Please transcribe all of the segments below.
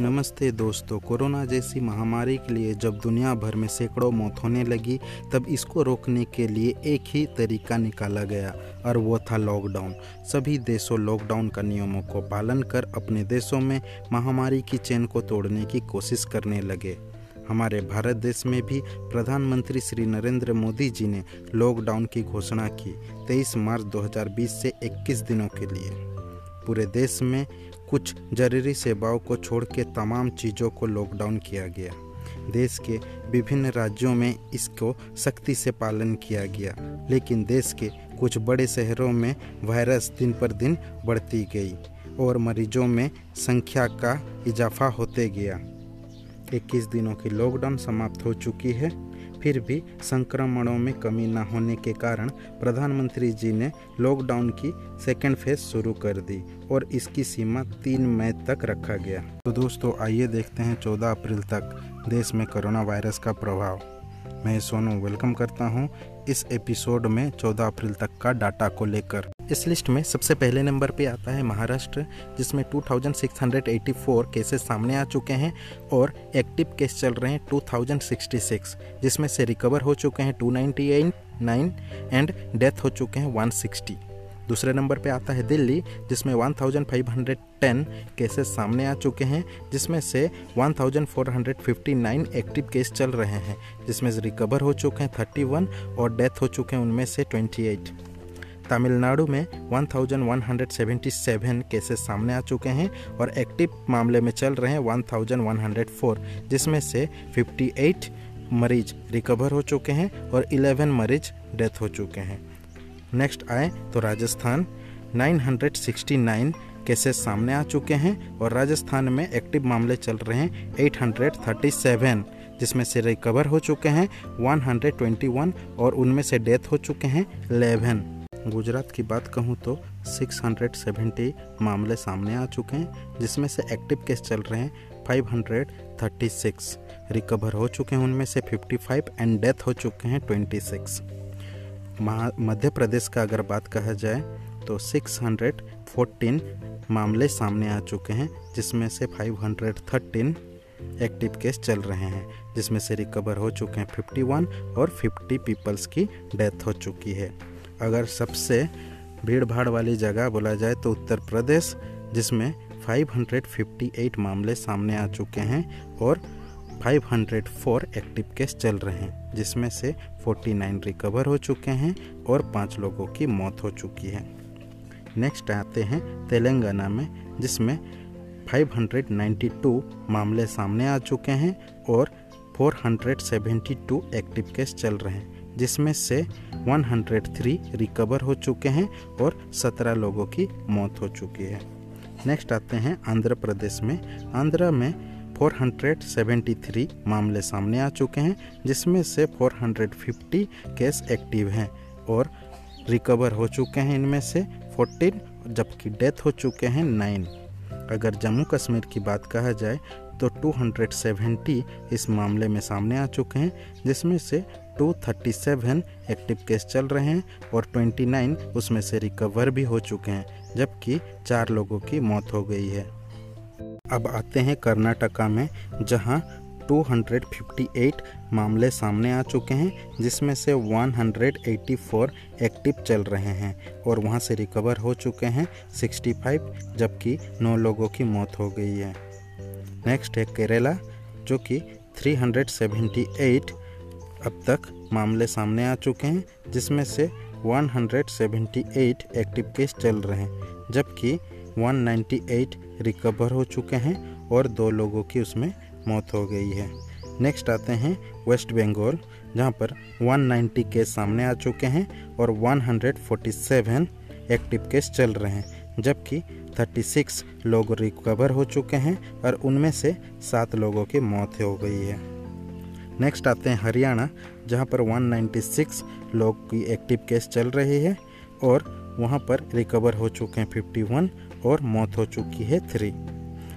नमस्ते दोस्तों, कोरोना जैसी महामारी के लिए जब दुनिया भर में सैकड़ों मौत होने लगी, तब इसको रोकने के लिए एक ही तरीका निकाला गया, और वो था लॉकडाउन सभी देशों लॉकडाउन का नियमों को पालन कर अपने देशों में महामारी की चेन को तोड़ने की कोशिश करने लगे। हमारे भारत देश में भी प्रधानमंत्री श्री नरेंद्र मोदी जी ने लॉकडाउन की घोषणा की 23 मार्च 2020 से 21 दिनों के लिए। पूरे देश में कुछ ज़रूरी सेवाओं को छोड़ के तमाम चीज़ों को लॉकडाउन किया गया। देश के विभिन्न राज्यों में इसको सख्ती से पालन किया गया, लेकिन देश के कुछ बड़े शहरों में वायरस दिन पर दिन बढ़ती गई और मरीजों में संख्या का इजाफा होते गया। 21 दिनों की लॉकडाउन समाप्त हो चुकी है। फिर भी संक्रमणों में कमी न होने के कारण प्रधानमंत्री जी ने लॉकडाउन की सेकेंड फ़ेज़ शुरू कर दी और इसकी सीमा तीन मई तक रखा गया। तो दोस्तों, आइए देखते हैं 14 अप्रैल तक देश में कोरोना वायरस का प्रभाव। मैं सोनू वेलकम करता हूँ इस एपिसोड में 14 अप्रैल तक का डाटा को लेकर। इस लिस्ट में सबसे पहले नंबर पे आता है महाराष्ट्र, जिसमें 2684 केसेस सामने आ चुके हैं और एक्टिव केस चल रहे हैं 2066 जिसमें से रिकवर हो चुके हैं 298 एंड डेथ हो चुके हैं 160 दूसरे नंबर पे आता है दिल्ली, जिसमें 1510 केसेस सामने आ चुके हैं, जिसमें से 1459 एक्टिव केस चल रहे हैं, जिसमें से रिकवर हो चुके हैं 31 और डेथ हो चुके हैं उनमें से 28 तमिलनाडु में 1177 केसेस सामने आ चुके हैं और एक्टिव मामले में चल रहे हैं 1104 जिसमें से 58 मरीज़ रिकवर हो चुके हैं और 11 मरीज़ डेथ हो चुके हैं। नेक्स्ट आए तो राजस्थान 969 केसेस सामने आ चुके हैं और राजस्थान में एक्टिव मामले चल रहे हैं 837 जिसमें से रिकवर हो चुके हैं 121 और उनमें से डेथ हो चुके हैं 11 गुजरात की बात कहूँ तो 670 मामले सामने आ चुके हैं, जिसमें से एक्टिव केस चल रहे हैं 536 रिकवर हो चुके हैं, उनमें से 55 एंड डेथ हो चुके हैं 26 मध्य प्रदेश का अगर बात कहा जाए तो 614 मामले सामने आ चुके हैं, जिसमें से 513 एक्टिव केस चल रहे हैं, जिसमें से रिकवर हो चुके हैं 51 और 50 पीपल्स की डेथ हो चुकी है। अगर सबसे भीड़ भाड़ वाली जगह बोला जाए तो उत्तर प्रदेश, जिसमें 558 मामले सामने आ चुके हैं और 504 एक्टिव केस चल रहे हैं, जिसमें से 49 रिकवर हो चुके हैं और पाँच लोगों की मौत हो चुकी है। नेक्स्ट आते हैं तेलंगाना में, जिसमें 592 मामले सामने आ चुके हैं और 472 एक्टिव केस चल रहे हैं। जिसमें से 103 रिकवर हो चुके हैं और 17 लोगों की मौत हो चुकी है। नेक्स्ट आते हैं आंध्र प्रदेश में। आंध्र में 473 मामले सामने आ चुके हैं, जिसमें से 450 केस एक्टिव हैं और रिकवर हो चुके हैं। इनमें से 14 जबकि डेथ हो चुके हैं 9 अगर जम्मू कश्मीर की बात कहा जाए तो 270 इस मामले में सामने आ चुके हैं, जिसमें से 237 एक्टिव केस चल रहे हैं और 29 उसमें से रिकवर भी हो चुके हैं, जबकि चार लोगों की मौत हो गई है। अब आते हैं कर्नाटका में, जहाँ 258 मामले सामने आ चुके हैं, जिसमें से 184 एक्टिव चल रहे हैं और वहाँ से रिकवर हो चुके हैं 65 जबकि 9 लोगों की मौत हो गई है। नेक्स्ट है केरला, जो कि 378 अब तक मामले सामने आ चुके हैं, जिसमें से 178 एक्टिव केस चल रहे हैं, जबकि 198 रिकवर हो चुके हैं और दो लोगों की उसमें मौत हो गई है। नेक्स्ट आते हैं वेस्ट बंगाल, जहाँ पर 190 केस सामने आ चुके हैं और 147 एक्टिव केस चल रहे हैं, जबकि 36 लोग रिकवर हो चुके हैं और उनमें से सात लोगों की मौत हो गई है। नेक्स्ट आते हैं हरियाणा, जहाँ पर 196 लोग की एक्टिव केस चल रही है और वहाँ पर रिकवर हो चुके हैं 51 और मौत हो चुकी है थ्री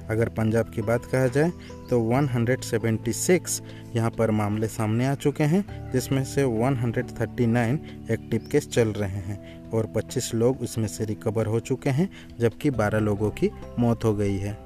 अगर पंजाब की बात कहा जाए तो 176 यहाँ पर मामले सामने आ चुके हैं, जिसमें से 139 एक्टिव केस चल रहे हैं और 25 लोग उसमें से रिकवर हो चुके हैं, जबकि 12 लोगों की मौत हो गई है।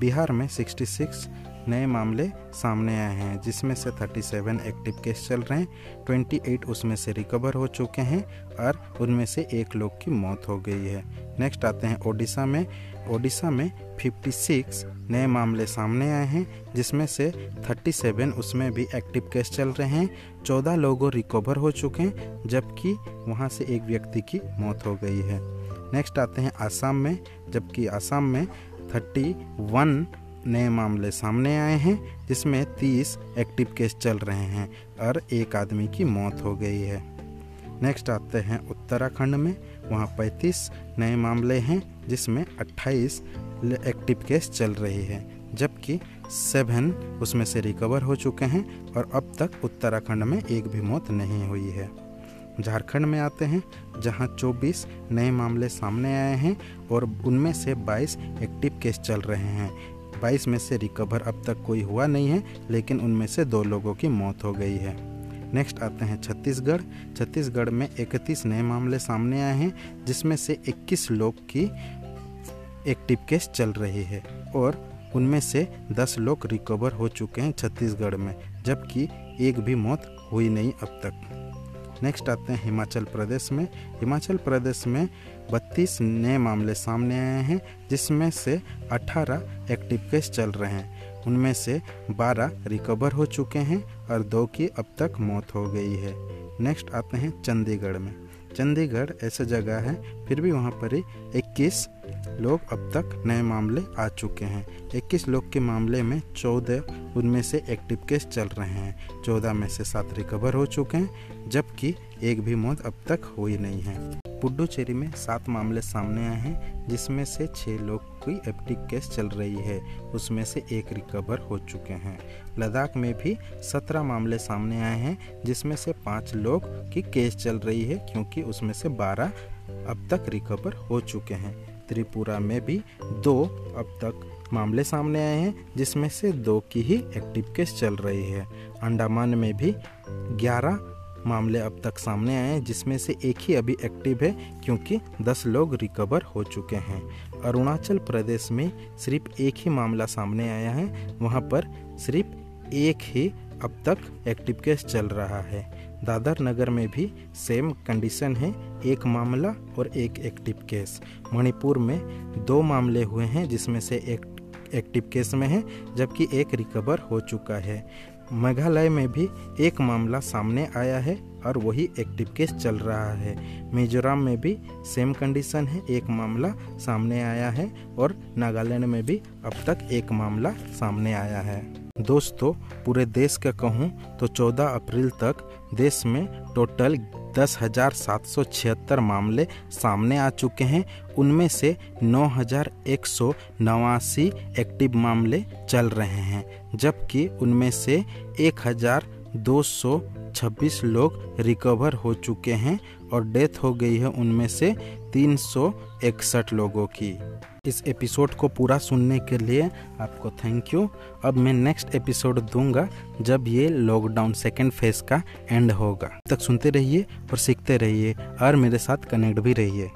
बिहार में 66 नए मामले सामने आए हैं, जिसमें से 37 एक्टिव केस चल रहे हैं 28 उसमें से रिकवर हो चुके हैं और उनमें से एक लोग की मौत हो गई है। नेक्स्ट आते हैं ओडिशा में। ओडिशा में 56 नए मामले सामने आए हैं, जिसमें से 37 उसमें भी एक्टिव केस चल रहे हैं 14 लोगों रिकवर हो चुके हैं, जबकि वहाँ से एक व्यक्ति की मौत हो गई है। नेक्स्ट आते हैं आसाम में, जबकि आसाम में 31 नए मामले सामने आए हैं, जिसमें 30 एक्टिव केस चल रहे हैं और एक आदमी की मौत हो गई है। नेक्स्ट आते हैं उत्तराखंड में। वहाँ 35 नए मामले हैं, जिसमें 28 एक्टिव केस चल रही है, जबकि सेवन उसमें से रिकवर हो चुके हैं और अब तक उत्तराखंड में एक भी मौत नहीं हुई है। झारखंड में आते हैं, जहाँ 24 नए मामले सामने आए हैं और उनमें से 22 एक्टिव केस चल रहे हैं। 22 में से रिकवर अब तक कोई हुआ नहीं है, लेकिन उनमें से दो लोगों की मौत हो गई है। नेक्स्ट आते हैं छत्तीसगढ़। छत्तीसगढ़ में 31 नए मामले सामने आए हैं, जिसमें से 21 लोग की एक्टिव केस चल रही है और उनमें से 10 लोग रिकवर हो चुके हैं छत्तीसगढ़ में, जबकि एक भी मौत हुई नहीं अब तक। नेक्स्ट आते हैं हिमाचल प्रदेश में। हिमाचल प्रदेश में 32 नए मामले सामने आए हैं, जिसमें से 18 एक्टिव केस चल रहे हैं। उनमें से 12 रिकवर हो चुके हैं और दो की अब तक मौत हो गई है। नेक्स्ट आते हैं चंडीगढ़ में। चंडीगढ़ ऐसा जगह है, फिर भी वहाँ पर ही इक्कीस लोग अब तक नए मामले आ चुके हैं। 21 लोग के मामले में 14 उनमें से एक्टिव केस चल रहे हैं। 14 में से सात रिकवर हो चुके हैं, जबकि एक भी मौत अब तक हुई नहीं है। पुडुचेरी में सात मामले सामने आए हैं, जिसमें से छः लोग की एक्टिव केस चल रही है। उसमें से एक रिकवर हो चुके हैं। लद्दाख में भी सत्रह मामले सामने आए हैं, जिसमें से पाँच लोग की केस चल रही है, क्योंकि उसमें से बारह अब तक रिकवर हो चुके हैं। त्रिपुरा में भी दो अब तक मामले सामने आए हैं, जिसमें से दो की ही एक्टिव केस चल रही है। अंडमान में भी ग्यारह मामले अब तक सामने आए हैं, जिसमें से एक ही अभी एक्टिव है, क्योंकि 10 लोग रिकवर हो चुके हैं। अरुणाचल प्रदेश में सिर्फ़ एक ही मामला सामने आया है, वहाँ पर सिर्फ़ एक ही अब तक एक्टिव केस चल रहा है। दादर नगर में भी सेम कंडीशन है, एक मामला और एक एक्टिव केस मणिपुर में दो मामले हुए हैं जिसमें से एक एक्टिव केस में है, जबकि एक रिकवर हो चुका है। मेघालय में भी एक मामला सामने आया है और वही एक्टिव केस चल रहा है। मिजोरम में भी सेम कंडीशन है, एक मामला सामने आया है और नागालैंड में भी अब तक एक मामला सामने आया है। दोस्तों, पूरे देश का कहूँ तो 14 अप्रैल तक देश में टोटल दस हज़ार सात सौ छिहत्तर मामले सामने आ चुके हैं। उनमें से नौ हज़ार एक सौ नवासी एक्टिव मामले चल रहे हैं, जबकि उनमें से एक हज़ार दो सौ छब्बीस लोग रिकवर हो चुके हैं और डेथ हो गई है उनमें से तीन सौ इकसठ लोगों की। इस एपिसोड को पूरा सुनने के लिए आपको थैंक यू अब मैं नेक्स्ट एपिसोड दूँगा जब ये लॉकडाउन सेकेंड फ़ेज़ का एंड होगा। तक सुनते रहिए और सीखते रहिए। और मेरे साथ कनेक्ट भी रहिए।